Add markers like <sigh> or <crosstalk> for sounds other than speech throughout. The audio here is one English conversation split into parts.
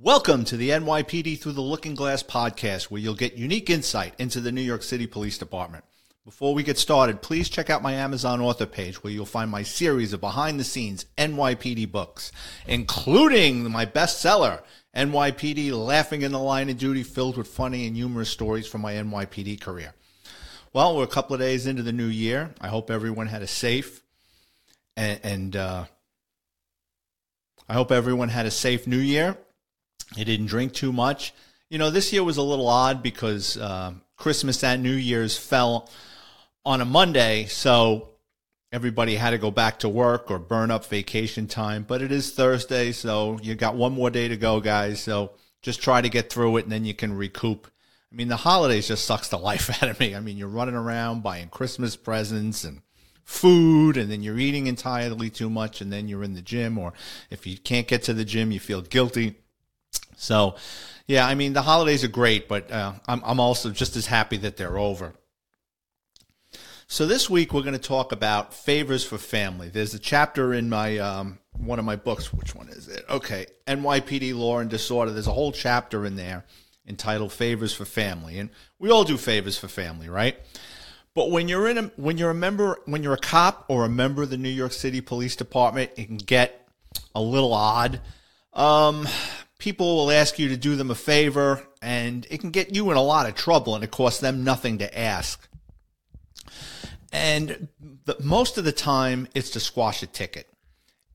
Welcome to the NYPD Through the Looking Glass podcast, where you'll get unique insight into the New York City Police Department. Before we get started, please check out my Amazon author page where you'll find my series of behind the scenes NYPD books, including my bestseller, NYPD Laughing in the Line of Duty, filled with funny and humorous stories from my NYPD career. Well, we're a couple of days into the new year. I hope everyone had a safe and, and uh, I hope everyone had a safe new year he didn't drink too much. You know, this year was a little odd because uh, Christmas and New Year's fell on a Monday, so everybody had to go back to work or burn up vacation time. But it is Thursday, so you got one more day to go, guys. So just try to get through it, and then you can recoup. I mean, the holidays just sucks the <laughs> life out of me. I mean, you're running around buying Christmas presents and food and then you're eating entirely too much and then you're in the gym or if you can't get to the gym you feel guilty so, yeah, I mean, the holidays are great, but uh, I'm, I'm also just as happy that they're over. So this week we're going to talk about favors for family. There's a chapter in my um, one of my books. Which one is it? Okay, NYPD Law and Disorder. There's a whole chapter in there entitled "Favors for Family," and we all do favors for family, right? But when you're in a when you're a member when you're a cop or a member of the New York City Police Department, it can get a little odd. Um, people will ask you to do them a favor, and it can get you in a lot of trouble, and it costs them nothing to ask. And the, most of the time, it's to squash a ticket.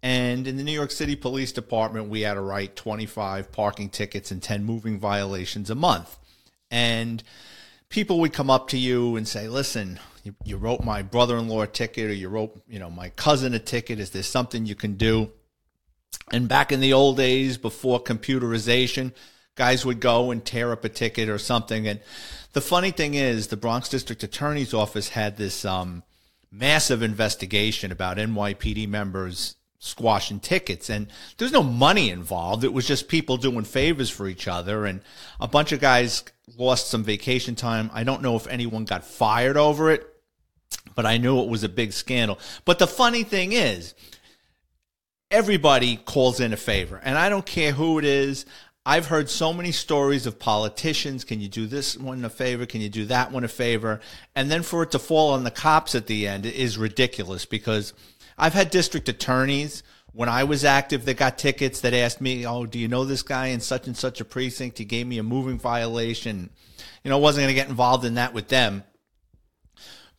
And in the New York City Police Department, we had to write 25 parking tickets and 10 moving violations a month. And people would come up to you and say, listen, you, you wrote my brother-in-law a ticket or you wrote, you know, my cousin a ticket. Is there something you can do? And back in the old days, before computerization, guys would go and tear up a ticket or something. And the funny thing is, the Bronx District Attorney's Office had this um, massive investigation about NYPD members squashing tickets. And there's no money involved. It was just people doing favors for each other. And a bunch of guys lost some vacation time. I don't know if anyone got fired over it, but I knew it was a big scandal. But the funny thing is, everybody calls in a favor. And I don't care who it is. I've heard so many stories of politicians. Can you do this one a favor? Can you do that one a favor? And then for it to fall on the cops at the end is ridiculous because I've had district attorneys when I was active that got tickets that asked me, Oh, do you know this guy in such and such a precinct? He gave me a moving violation. You know, I wasn't going to get involved in that with them.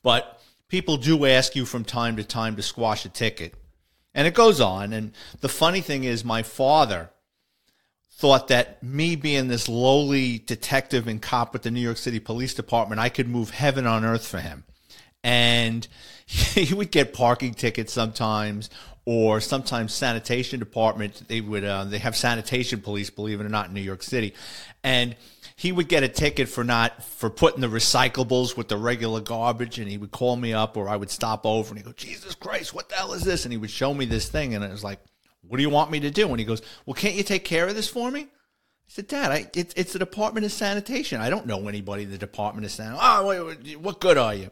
But people do ask you from time to time to squash a ticket. And it goes on. And the funny thing is, my father thought that me being this lowly detective and cop with the New York City Police Department, I could move heaven on earth for him. And <laughs> he would get parking tickets sometimes, or sometimes sanitation department. They would uh, they have sanitation police, believe it or not, in New York City, and he would get a ticket for not for putting the recyclables with the regular garbage and he would call me up or I would stop over and he'd go, Jesus Christ, what the hell is this? And he would show me this thing and I was like, What do you want me to do? And he goes, Well, can't you take care of this for me? I said, Dad, I, it, it's the Department of Sanitation. I don't know anybody in the Department of Sanitation. Oh, wait, what good are you?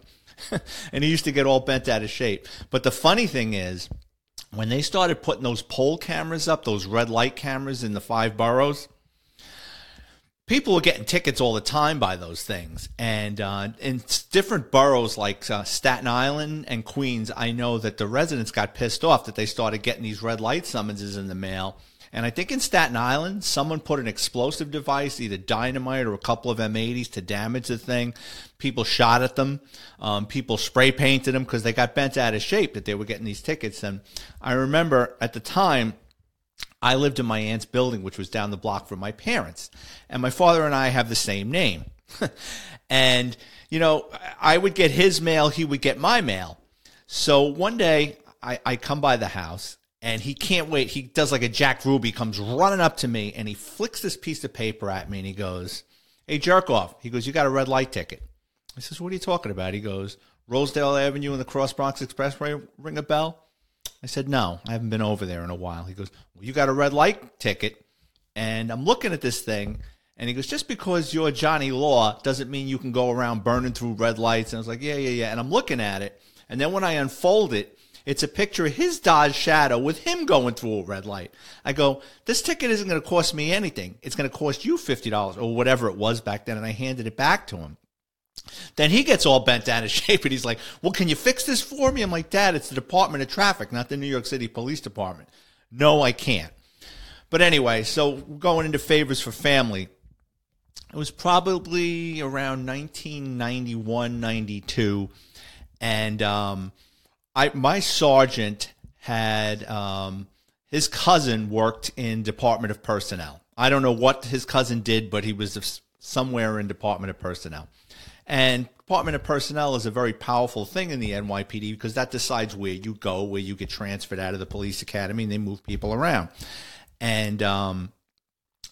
<laughs> and he used to get all bent out of shape. But the funny thing is, when they started putting those pole cameras up, those red light cameras in the five boroughs, people were getting tickets all the time by those things. And uh, in different boroughs like uh, Staten Island and Queens, I know that the residents got pissed off that they started getting these red light summonses in the mail. And I think in Staten Island, someone put an explosive device, either dynamite or a couple of M80s, to damage the thing. People shot at them. Um, people spray painted them because they got bent out of shape that they were getting these tickets. And I remember at the time, I lived in my aunt's building, which was down the block from my parents. And my father and I have the same name. <laughs> and, you know, I would get his mail, he would get my mail. So one day I, I come by the house and he can't wait. He does like a Jack Ruby, comes running up to me and he flicks this piece of paper at me and he goes, Hey, jerk off. He goes, You got a red light ticket. I says, What are you talking about? He goes, Rosedale Avenue and the Cross Bronx Expressway ring a bell? I said, No, I haven't been over there in a while. He goes, Well, you got a red light ticket. And I'm looking at this thing. And he goes, Just because you're Johnny Law doesn't mean you can go around burning through red lights. And I was like, Yeah, yeah, yeah. And I'm looking at it. And then when I unfold it, It's a picture of his Dodge Shadow with him going through a red light. I go, this ticket isn't going to cost me anything. It's going to cost you $50 or whatever it was back then. And I handed it back to him. Then he gets all bent out <laughs> of shape and he's like, Well, can you fix this for me? I'm like, Dad, it's the Department of Traffic, not the New York City Police Department. No, I can't. But anyway, so going into favors for family. It was probably around 1991, 92. And um, I, my sergeant had um, his cousin worked in Department of Personnel. I don't know what his cousin did, but he was somewhere in Department of Personnel. And Department of Personnel is a very powerful thing in the NYPD because that decides where you go, where you get transferred out of the police academy, and they move people around. And um,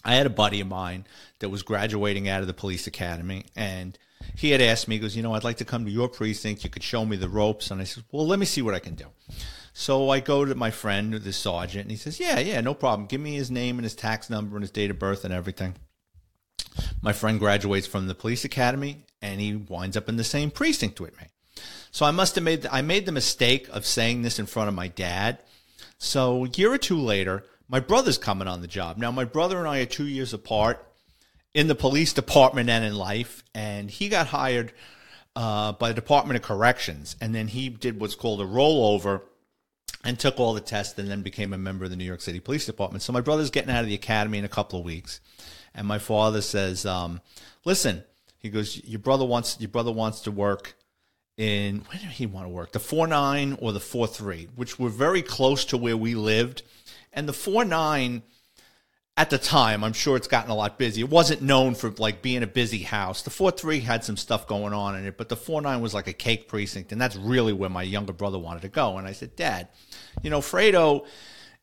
I had a buddy of mine that was graduating out of the police academy, and he had asked me, he goes, you know, I'd like to come to your precinct. You could show me the ropes. And I said, well, let me see what I can do. So I go to my friend, the sergeant, and he says, yeah, yeah, no problem. Give me his name and his tax number and his date of birth and everything. My friend graduates from the police academy and he winds up in the same precinct with me. So I must have made the, I made the mistake of saying this in front of my dad. So a year or two later, my brother's coming on the job. Now my brother and I are 2 years apart in the police department and in life and he got hired uh, by the Department of Corrections and then he did what's called a rollover and took all the tests and then became a member of the New York City Police Department. So my brother's getting out of the academy in a couple of weeks. And my father says, um, "Listen," he goes, "Your brother wants your brother wants to work in where did he want to work? The four nine or the four three, which were very close to where we lived, and the four nine." At the time, I'm sure it's gotten a lot busy. It wasn't known for like being a busy house. The four three had some stuff going on in it, but the four nine was like a cake precinct, and that's really where my younger brother wanted to go. And I said, Dad, you know, Fredo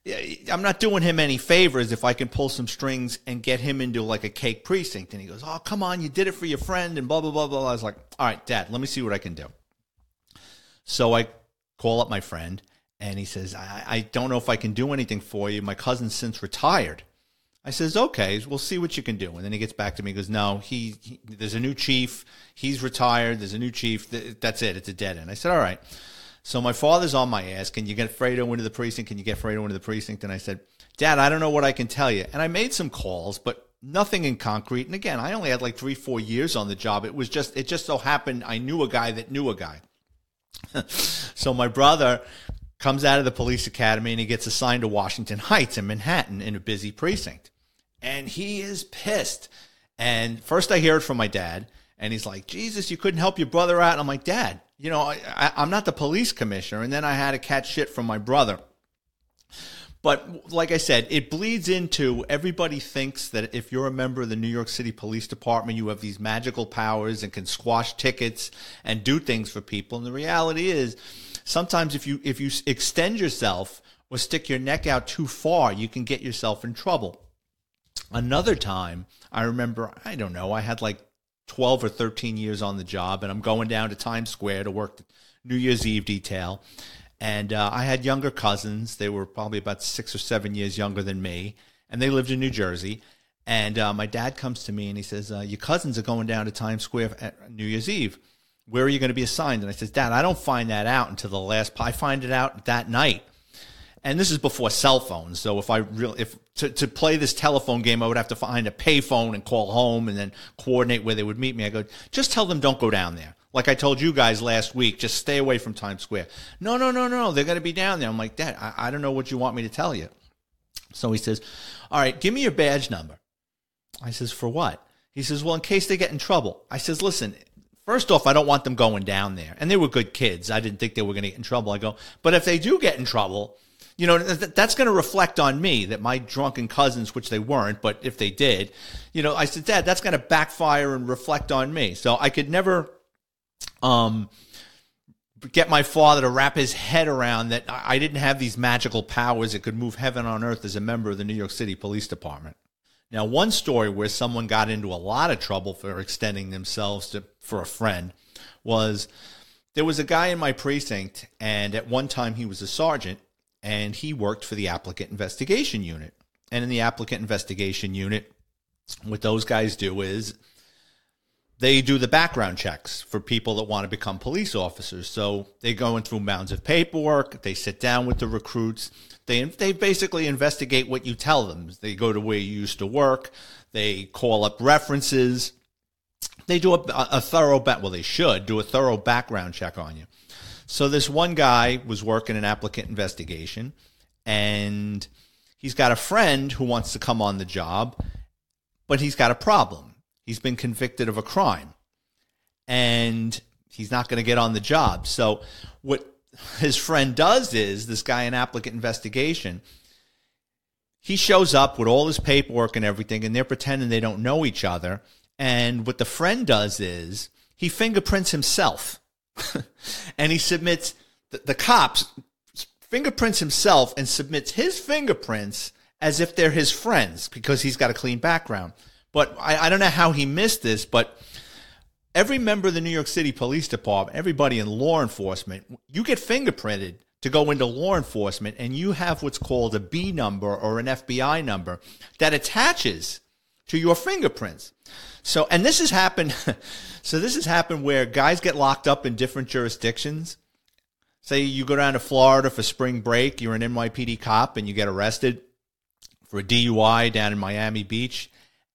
I'm not doing him any favors if I can pull some strings and get him into like a cake precinct. And he goes, Oh, come on, you did it for your friend, and blah, blah, blah, blah. I was like, All right, dad, let me see what I can do. So I call up my friend, and he says, I, I don't know if I can do anything for you. My cousin's since retired. I says, okay, we'll see what you can do. And then he gets back to me. Goes, no, he, he there's a new chief. He's retired. There's a new chief. That's it. It's a dead end. I said, all right. So my father's on my ass. Can you get Fredo into the precinct? Can you get Fredo into the precinct? And I said, Dad, I don't know what I can tell you. And I made some calls, but nothing in concrete. And again, I only had like three, four years on the job. It was just, it just so happened I knew a guy that knew a guy. <laughs> so my brother comes out of the police academy and he gets assigned to Washington Heights in Manhattan in a busy precinct. And he is pissed. And first I hear it from my dad. And he's like, Jesus, you couldn't help your brother out. And I'm like, Dad, you know, I, I, I'm not the police commissioner. And then I had to catch shit from my brother. But like I said, it bleeds into everybody thinks that if you're a member of the New York City Police Department, you have these magical powers and can squash tickets and do things for people. And the reality is, sometimes if you if you extend yourself or stick your neck out too far, you can get yourself in trouble. Another time, I remember, I don't know, I had like 12 or 13 years on the job, and I'm going down to Times Square to work the New Year's Eve detail. And uh, I had younger cousins. They were probably about six or seven years younger than me, and they lived in New Jersey. And uh, my dad comes to me and he says, uh, Your cousins are going down to Times Square at New Year's Eve. Where are you going to be assigned? And I says, Dad, I don't find that out until the last. I find it out that night and this is before cell phones. So if I real if to, to play this telephone game, I would have to find a payphone and call home and then coordinate where they would meet me. I go, just tell them don't go down there. Like I told you guys last week, just stay away from Times Square. No, no, no, no, they're to be down there. I'm like, Dad, I, I don't know what you want me to tell you. So he says, All right, give me your badge number. I says, For what? He says, Well, in case they get in trouble. I says, Listen, first off, I don't want them going down there. And they were good kids. I didn't think they were going to get in trouble. I go, But if they do get in trouble, you know, that's going to reflect on me that my drunken cousins, which they weren't, but if they did, you know, I said, Dad, that's going to backfire and reflect on me. So I could never, um, get my father to wrap his head around that I didn't have these magical powers that could move heaven on earth as a member of the New York City Police Department. Now, one story where someone got into a lot of trouble for extending themselves to, for a friend was there was a guy in my precinct, and at one time he was a sergeant, and he worked for the applicant investigation unit. And in the applicant investigation unit, what those guys do is they do the background checks for people that want to become police officers. So they go in through mounds of paperwork. They sit down with the recruits. They they basically investigate what you tell them. They go to where you used to work. They call up references. They do a, a thorough well they should do a thorough background check on you. So this one guy was working an applicant investigation, and he's got a friend who wants to come on the job, but he's got a problem He's been convicted of a crime and he's not going to get on the job. So, what his friend does is this guy in applicant investigation, he shows up with all his paperwork and everything, and they're pretending they don't know each other. And what the friend does is he fingerprints himself <laughs> and he submits the, the cops fingerprints himself and submits his fingerprints as if they're his friends because he's got a clean background. But I, I don't know how he missed this, but every member of the New York City Police Department, everybody in law enforcement, you get fingerprinted to go into law enforcement and you have what's called a B number or an FBI number that attaches to your fingerprints. So, and this has happened. <laughs> so this has happened where guys get locked up in different jurisdictions. Say you go down to Florida for spring break, you're an NYPD cop and you get arrested for a DUI down in Miami Beach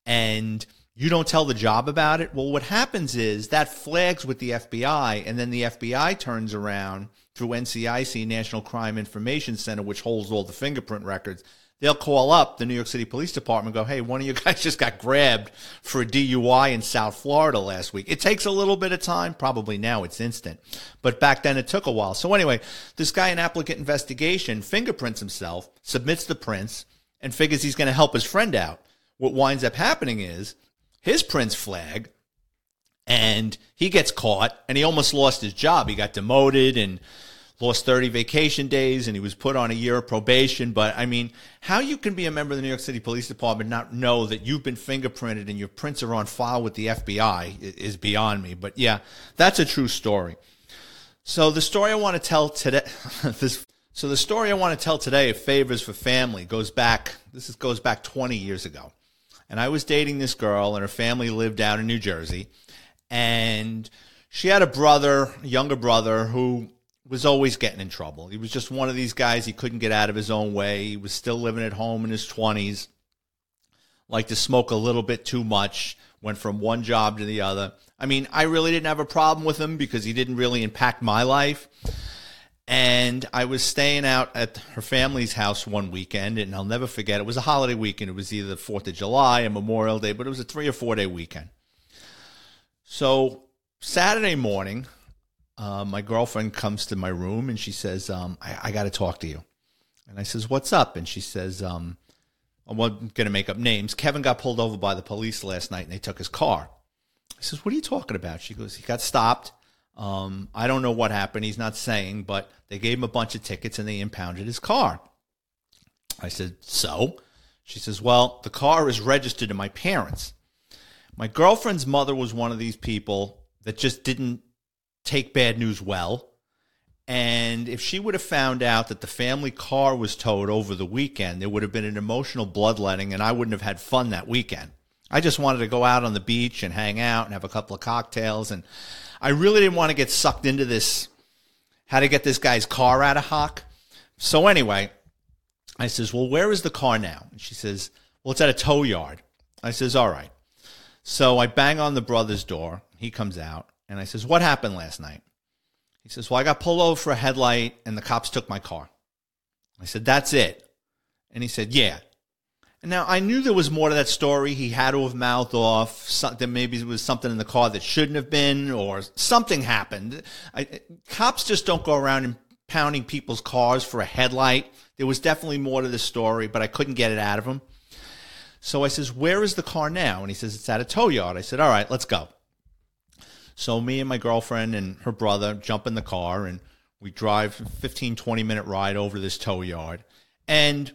and you don't tell the job about it, well, what happens is that flags with the FBI, and then the FBI turns around through NCIC, National Crime Information Center, which holds all the fingerprint records. They'll call up the New York City Police Department go, hey, one of you <laughs> guys just got grabbed for a DUI in South Florida last week. It takes a little bit of time. Probably now it's instant. But back then it took a while. So anyway, this guy in applicant investigation fingerprints himself, submits the prints, and figures he's going to help his friend out what winds up happening is his prints flag and he gets caught and he almost lost his job. He got demoted and lost 30 vacation days and he was put on a year of probation. But I mean, how you can be a member of the New York City Police Department not know that you've been fingerprinted and your prints are on file with the FBI is beyond me. But yeah, that's a true story. So the story I want to tell today, <laughs> this, so the story I want to tell today of favors for family goes back, this is, goes back 20 years ago and I was dating this girl, and her family lived down in New Jersey, and she had a brother, younger brother, who was always getting in trouble. He was just one of these guys. He couldn't get out of his own way. He was still living at home in his twenties. Liked to smoke a little bit too much. Went from one job to the other. I mean, I really didn't have a problem with him because he didn't really impact my life. And I was staying out at her family's house one weekend, and I'll never forget. It was a holiday weekend. It was either the 4th of July or Memorial Day, but it was a three or four day weekend. So, Saturday morning, uh, my girlfriend comes to my room and she says, um, I, I got to talk to you. And I says, What's up? And she says, um, I'm going to make up names. Kevin got pulled over by the police last night and they took his car. I says, What are you talking about? She goes, He got stopped um, I don't know what happened. He's not saying, but they gave him a bunch of tickets and they impounded his car. I said, So? She says, Well, the car is registered to my parents. My girlfriend's mother was one of these people that just didn't take bad news well. And if she would have found out that the family car was towed over the weekend, there would have been an emotional bloodletting, and I wouldn't have had fun that weekend. I just wanted to go out on the beach and hang out and have a couple of cocktails. And I really didn't want to get sucked into this, how to get this guy's car out of hock. So anyway, I says, well, where is the car now? And she says, well, it's at a tow yard. I says, all right. So I bang on the brother's door. He comes out and I says, what happened last night? He says, well, I got pulled over for a headlight and the cops took my car. I said, that's it. And he said, yeah. And Now I knew there was more to that story. He had to have mouthed off something. Maybe it was something in the car that shouldn't have been, or something happened. I, cops just don't go around impounding people's cars for a headlight. There was definitely more to the story, but I couldn't get it out of him. So I says, "Where is the car now?" And he says, "It's at a tow yard." I said, "All right, let's go." So me and my girlfriend and her brother jump in the car and we drive 15 20 minute ride over this tow yard. And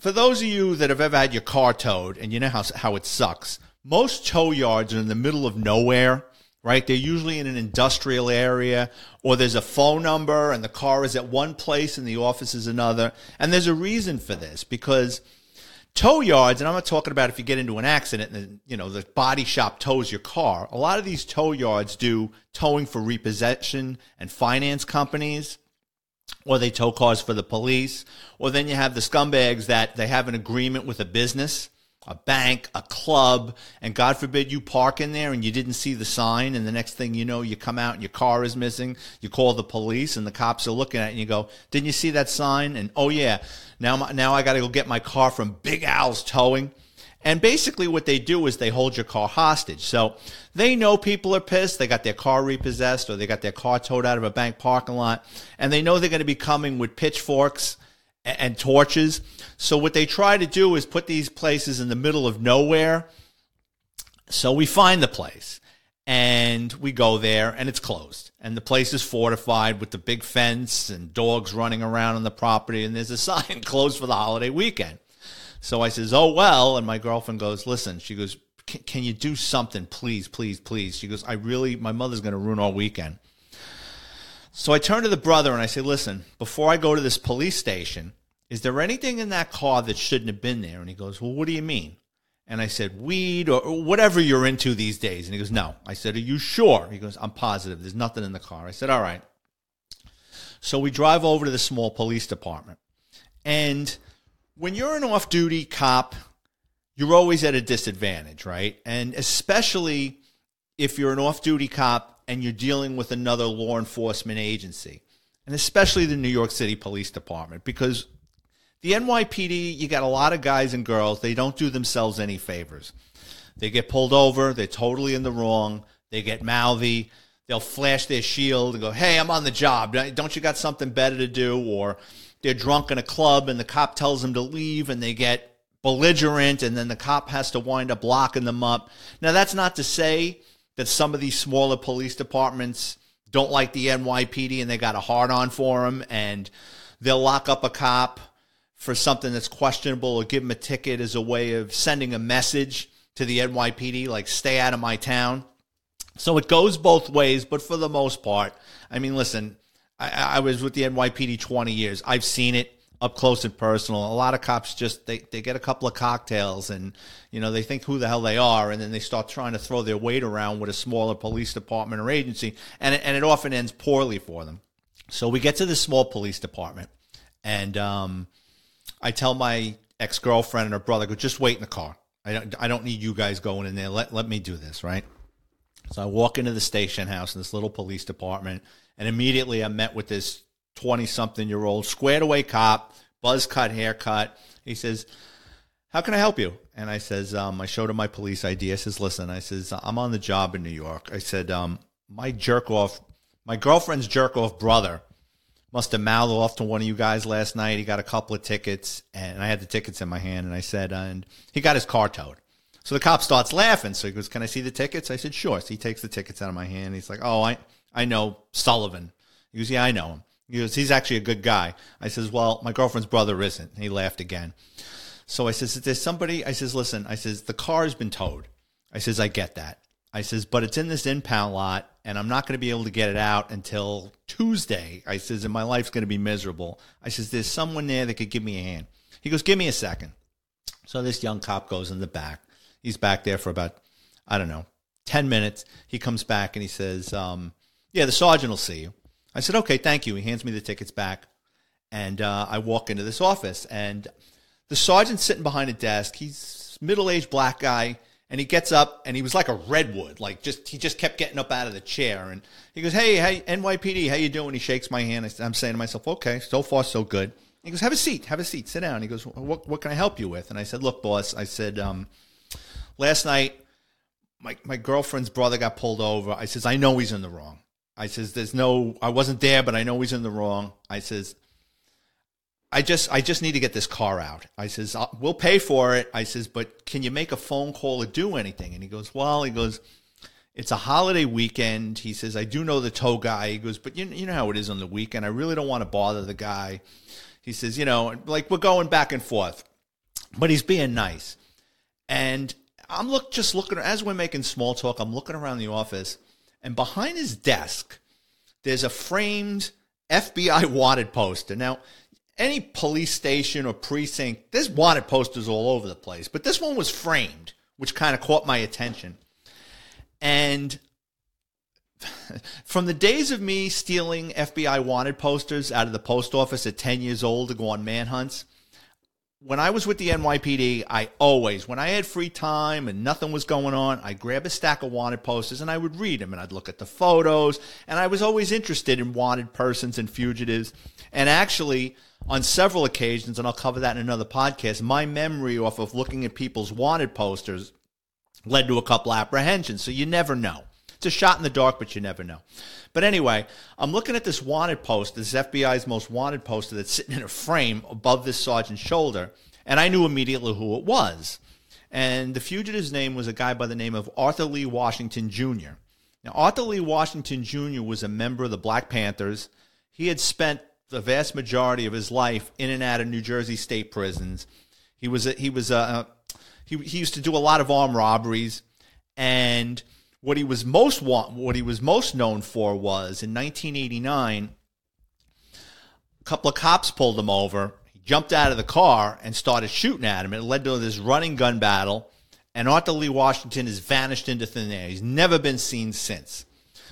for those of you that have ever had your car towed and you know how, how it sucks, most tow yards are in the middle of nowhere, right? They're usually in an industrial area or there's a phone number and the car is at one place and the office is another. And there's a reason for this because tow yards, and I'm not talking about if you get into an accident and you know the body shop tows your car. A lot of these tow yards do towing for repossession and finance companies, or they tow cars for the police, or then you have the scumbags that they have an agreement with a business a bank, a club, and God forbid you park in there and you didn't see the sign, and the next thing you know, you come out and your car is missing. You call the police, and the cops are looking at it, and you go, "Didn't you see that sign?" And oh yeah, now now I got to go get my car from Big Al's Towing. And basically, what they do is they hold your car hostage. So they know people are pissed. They got their car repossessed or they got their car towed out of a bank parking lot. And they know they're going to be coming with pitchforks and torches. So what they try to do is put these places in the middle of nowhere. So we find the place and we go there and it's closed. And the place is fortified with the big fence and dogs running around on the property and there's a <laughs> sign closed for the holiday weekend. So I says, "Oh well," and my girlfriend goes, "Listen." She goes, "Can you do something, please, please, please?" She goes, "I really my mother's going to ruin our weekend." So I turn to the brother and I say, listen, before I go to this police station, is there anything in that car that shouldn't have been there? And he goes, well, what do you mean? And I said, weed or, whatever you're into these days. And he goes, no. I said, are you sure? He goes, I'm positive. There's nothing in the car. I said, all right. So we drive over to the small police department. And when you're an off duty cop, you're always at a disadvantage, right? And especially if you're an off duty cop and you're dealing with another law enforcement agency, and especially the New York City Police Department, because the NYPD, you got a lot of guys and girls, they don't do themselves any favors. They get pulled over, they're totally in the wrong, they get mouthy, they'll flash their shield and go, Hey, I'm on the job. Don't you got something better to do? Or they're drunk in a club and the cop tells them to leave and they get belligerent and then the cop has to wind up locking them up. Now, that's not to say that some of these smaller police departments don't like the NYPD and they got a hard on for them and they'll lock up a cop for something that's questionable or give him a ticket as a way of sending a message to the NYPD like stay out of my town. So it goes both ways, but for the most part, I mean, listen, I, I was with the NYPD 20 years. I've seen it up close and personal. A lot of cops just they, they get a couple of cocktails and you know they think who the hell they are, and then they start trying to throw their weight around with a smaller police department or agency, and it, and it often ends poorly for them. So we get to the small police department, and um, I tell my ex girlfriend and her brother, "Go just wait in the car. I don't I don't need you guys going in there. Let let me do this, right?" So I walk into the station house in this little police department, and immediately I'm met with this 20 something year old, squared away cop, buzz cut haircut. He says, How can I help you? And I says, um, I showed him my police ID. I says, Listen, I says, I'm on the job in New York. I said, um, My jerk off, my girlfriend's jerk off brother must have mouthed off to one of you guys last night. He got a couple of tickets, and I had the tickets in my hand. And I said, and he got his car towed. So the cop starts laughing. So he goes, "Can I see the tickets?" I said, "Sure." So he takes the tickets out of my hand. He's like, "Oh, I I know Sullivan." He goes, "Yeah, I know him." He goes, he's actually a good guy. I says, well, my girlfriend's brother isn't. He laughed again. So I says, is there somebody? I says, listen, I says, the car's been towed. I says, I get that. I says, but it's in this impound lot and I'm not going to be able to get it out until Tuesday. I says, and my life's going to be miserable. I says, there's someone there that could give me a hand. He goes, give me a second. So this young cop goes in the back. He's back there for about, I don't know, 10 minutes. He comes back and he says, um, yeah, the sergeant will see you. I said, okay, thank you. He hands me the tickets back. And uh, I walk into this office, and the sergeant's sitting behind a desk. He's middle aged black guy, and he gets up, and he was like a redwood, like just he just kept getting up out of the chair, and he goes, "Hey, hey, NYPD, how you doing?" He shakes my hand. I'm saying to myself, "Okay, so far so good." He goes, "Have a seat, have a seat, sit down." He goes, "What, what can I help you with?" And I said, "Look, boss," I said, um, "Last night, my my girlfriend's brother got pulled over." I says, "I know he's in the wrong." I says, "There's no, I wasn't there, but I know he's in the wrong." I says, "I just, I just need to get this car out." I says, uh, "We'll pay for it." I says, "But can you make a phone call or do anything?" And he goes, "Well," he goes, "It's a holiday weekend." He says, "I do know the tow guy." He goes, "But you, you know how it is on the weekend. I really don't want to bother the guy." He says, "You know, like we're going back and forth, but he's being nice." And I'm look just looking as we're making small talk. I'm looking around the office and behind his desk, there's a framed FBI wanted poster. Now, any police station or precinct, there's wanted posters all over the place, but this one was framed, which kind of caught my attention. And from the days of me stealing FBI wanted posters out of the post office at 10 years old to go on manhunts, when I was with the NYPD, I always, when I had free time and nothing was going on, I'd grab a stack of wanted posters and I would read them and I'd look at the photos. And I was always interested in wanted persons and fugitives. And actually, on several occasions, and I'll cover that in another podcast, my memory off of looking at people's wanted posters led to a couple apprehensions. So you never know. It's a shot in the dark, but you never know. But anyway, I'm looking at this wanted poster, this FBI's most wanted poster that's sitting in a frame above this sergeant's shoulder, and I knew immediately who it was. And the fugitive's name was a guy by the name of Arthur Lee Washington Jr. Now, Arthur Lee Washington Jr. was a member of the Black Panthers. He had spent the vast majority of his life in and out of New Jersey state prisons. He was a, he was a, uh, he, he used to do a lot of armed robberies, and what he was most want, what he was most known for was in 1989, a couple of cops pulled him over. He jumped out of the car and started shooting at him. It led to this running gun battle, and Arthur Lee Washington has vanished into thin air. He's never been seen since.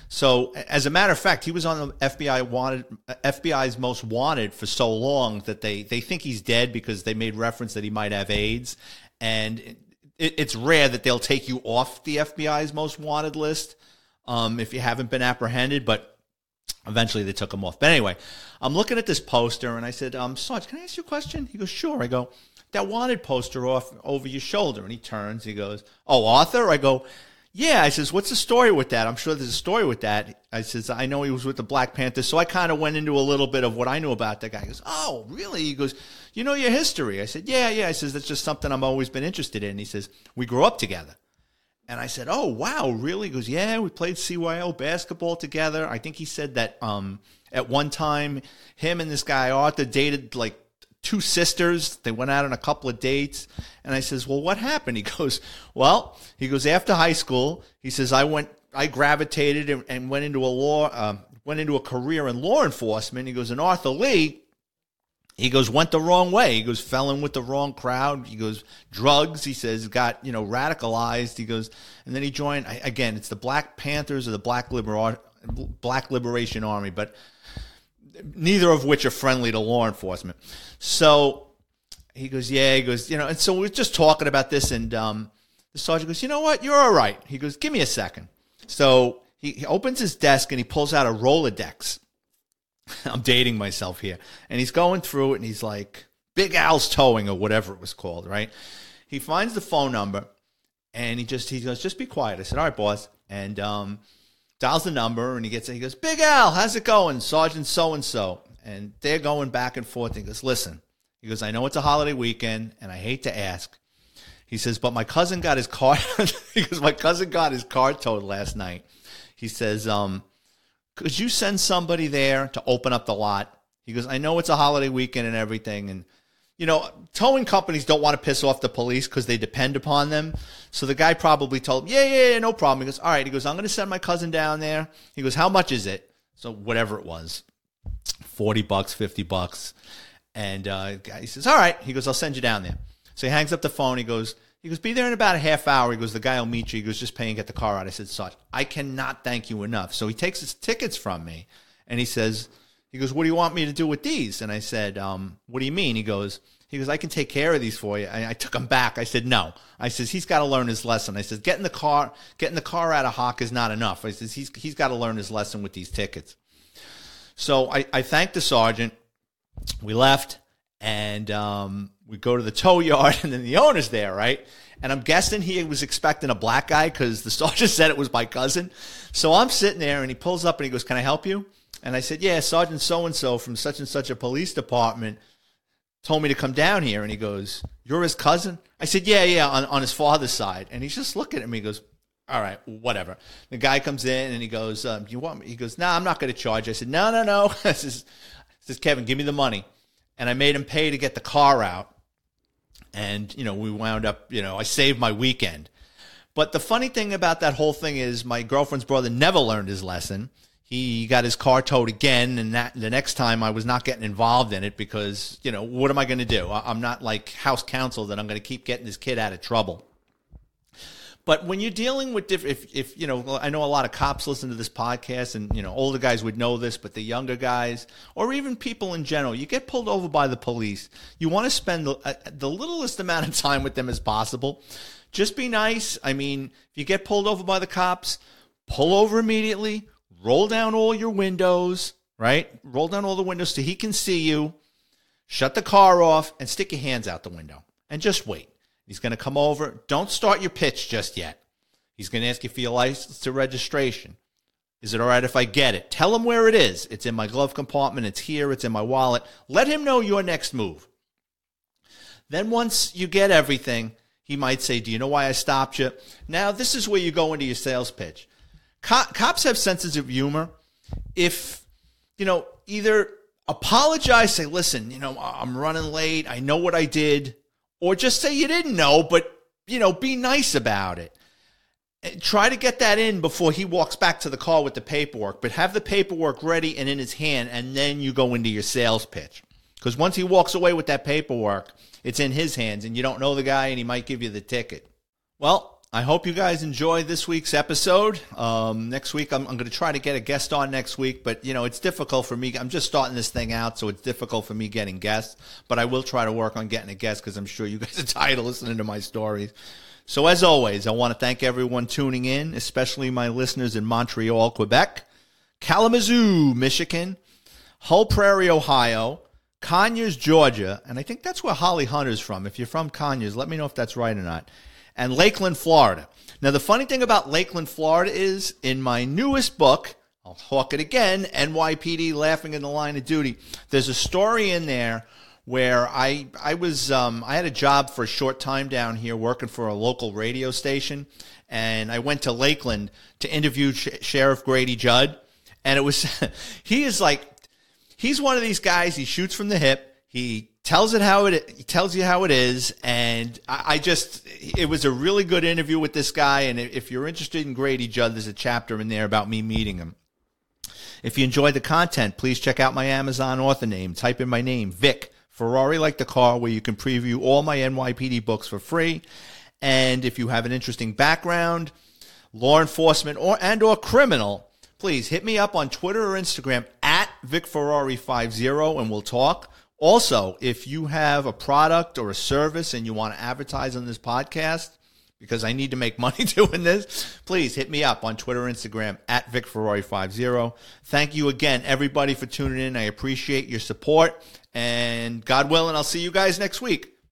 So, as a matter of fact, he was on the FBI wanted FBI's most wanted for so long that they they think he's dead because they made reference that he might have AIDS, and it, it's rare that they'll take you off the FBI's most wanted list um, if you haven't been apprehended, but eventually they took him off. But anyway, I'm looking at this poster and I said, um, Sarge, can I ask you a question? He goes, sure. I go, that wanted poster off over your shoulder. And he turns, he goes, oh, Arthur? I go, yeah, I says, what's the story with that? I'm sure there's a story with that. I says, I know he was with the Black Panthers. So I kind of went into a little bit of what I knew about that guy. He goes, oh, really? He goes, you know your history? I said, yeah, yeah. I says, that's just something I've always been interested in. He says, we grew up together. And I said, oh, wow, really? He goes, yeah, we played CYO basketball together. I think he said that um, at one time, him and this guy Arthur dated like two sisters. They went out on a couple of dates. And I says, well, what happened? He <laughs> goes, well, he goes, after high school, he says, I went, I gravitated and, and went into a law, um, went into a career in law enforcement. He goes, and Arthur Lee, he goes, went the wrong way. He goes, fell in with the wrong crowd. He goes, drugs. He says, got, you know, radicalized. He goes, and then he joined, again, it's the Black Panthers or the Black, Black Liberation Army, but neither of which are friendly to law enforcement. So he goes, yeah, he goes, you know, and so we're just talking about this, and um, the sergeant goes, you know what, you're all right. He goes, give me a second. So he, he opens his desk and he pulls out a Rolodex. <laughs> I'm dating myself here, and he's going through it, and he's like, Big Al's towing or whatever it was called, right? He finds the phone number, and he just he goes, just be quiet. I said, all right, boss, and um, dials the number, and he gets it. He goes, Big Al, how's it going, Sergeant so and so? And they're going back and forth. He goes, listen, he goes, I know it's a holiday weekend, and I hate to ask. He says, but my cousin got his car. <laughs> he goes, my cousin got his car towed last night. He says, um, could you send somebody there to open up the lot? He goes, I know it's a holiday weekend and everything, and you know, towing companies don't want to piss off the police because they depend upon them. So the guy probably told him, yeah, yeah, yeah, no problem. He goes, all right. He goes, I'm going to send my cousin down there. He goes, how much is it? So whatever it was, 40 bucks, 50 bucks. And uh, he says, all right. He goes, I'll send you down there. So he hangs up the phone. He goes, he goes, be there in about a half hour. He goes, the guy will meet you. He goes, just pay and get the car out. I said, Sarge, I cannot thank you enough. So he takes his tickets from me and he says, he goes, what do you want me to do with these? And I said, um, what do you mean? He goes, he goes, I can take care of these for you. And I took him back. I said, no. I says, he's got to learn his lesson. I says, getting the car, getting the car out of Hawk is not enough. I says, he's, he's got to learn his lesson with these tickets. So I, I thanked the sergeant. We left and um, we go to the tow <laughs> yard and then the owner's there, right? And I'm guessing he was expecting a black guy because the <laughs> sergeant said it was my cousin. So I'm sitting there and he pulls up and he goes, Can I help you? And I said, Yeah, Sergeant so and so from such and such a police department told me to come down here. And he goes, You're his cousin? I said, Yeah, yeah, on, on his father's side. And he's just looking at me. He goes, All right, whatever. The guy comes in and he goes, um, You want me? He goes, No, nah, I'm not going to charge. I said, No, no, no. <laughs> I says, says, Kevin, give me the money. And I made him pay to get the car out and you know we wound up you know i saved my weekend but the funny thing about that whole thing is my girlfriend's brother never learned his lesson he got his car towed again, and that the next time I was not getting involved in it because you know what am I going to do? I'm not like house counsel that I'm going to keep getting this kid out of trouble. But when you're dealing with different, if, if, you know, I know a lot of cops listen to this podcast and, you know, older guys would know this, but the younger guys or even people in general, you get pulled over by the police. You want to spend the, uh, the littlest amount of time with them as possible. Just be nice. I mean, if you get pulled over by the cops, pull over immediately, roll down all your windows, right? Roll down all the windows so he can see you. Shut the car off and stick your hands out the window and just wait. He's going to come over. Don't start your pitch just yet. He's going to ask you for your license to registration. Is it all right if I get it? Tell him where it is. It's in my glove compartment. It's here. It's in my wallet. Let him know your next move. Then once you get everything, he might say, Do you know why I stopped you? Now, this is where you go into your sales pitch. Cops have senses of humor. If, you know, either apologize, say, Listen, you know, I'm running late. I know what I did or just say you didn't know, but you know, be nice about it. And try to get that in before he walks back to the car with the paperwork, but have the paperwork ready and in his hand, and then you go into your sales pitch. Because once he walks away with that paperwork, it's in his hands, and you don't know the guy, and he might give you the ticket. Well, I hope you guys enjoy this week's episode. Um, next week, I'm, I'm going to try to get a guest on next week, but you know, it's difficult for me. I'm just starting this thing out, so it's difficult for me getting guests, but I will try to work on getting a guest because I'm sure you guys are <laughs> tired of listening to my stories. So as always, I want to thank everyone tuning in, especially my listeners in Montreal, Quebec, Kalamazoo, Michigan, Hull Prairie, Ohio, Conyers, Georgia, and I think that's where Holly Hunter's from. If you're from Conyers, let me know if that's right or not and Lakeland, Florida. Now, the funny thing about Lakeland, Florida is in my newest book, I'll talk it again NYPD Laughing in the Line of Duty. There's a story in there where I I was um, I had a job for a short time down here working for a local radio station, and I went to Lakeland to interview Sh- Sheriff Grady Judd, and it was <laughs> he is like he's one of these guys. He shoots from the hip. He tells it how it tells you how it is, and I, I, just it was a really good interview with this guy. And if you're interested in Grady Judd, there's a chapter in there about me meeting him. If you enjoyed the content, please check out my Amazon author name. Type in my name, Vic Ferrari, like the car, where you can preview all my NYPD books for free. And if you have an interesting background, law enforcement or and or criminal, please hit me up on Twitter or Instagram at vic VicFerrari50 and we'll talk. Also, if you have a product or a service and you want to advertise on this podcast, because I need to make <laughs> money doing this, please hit me up on Twitter, Instagram at VicFerrari50. Thank you again, everybody, for tuning in. I appreciate your support. And God willing, I'll see you guys next week.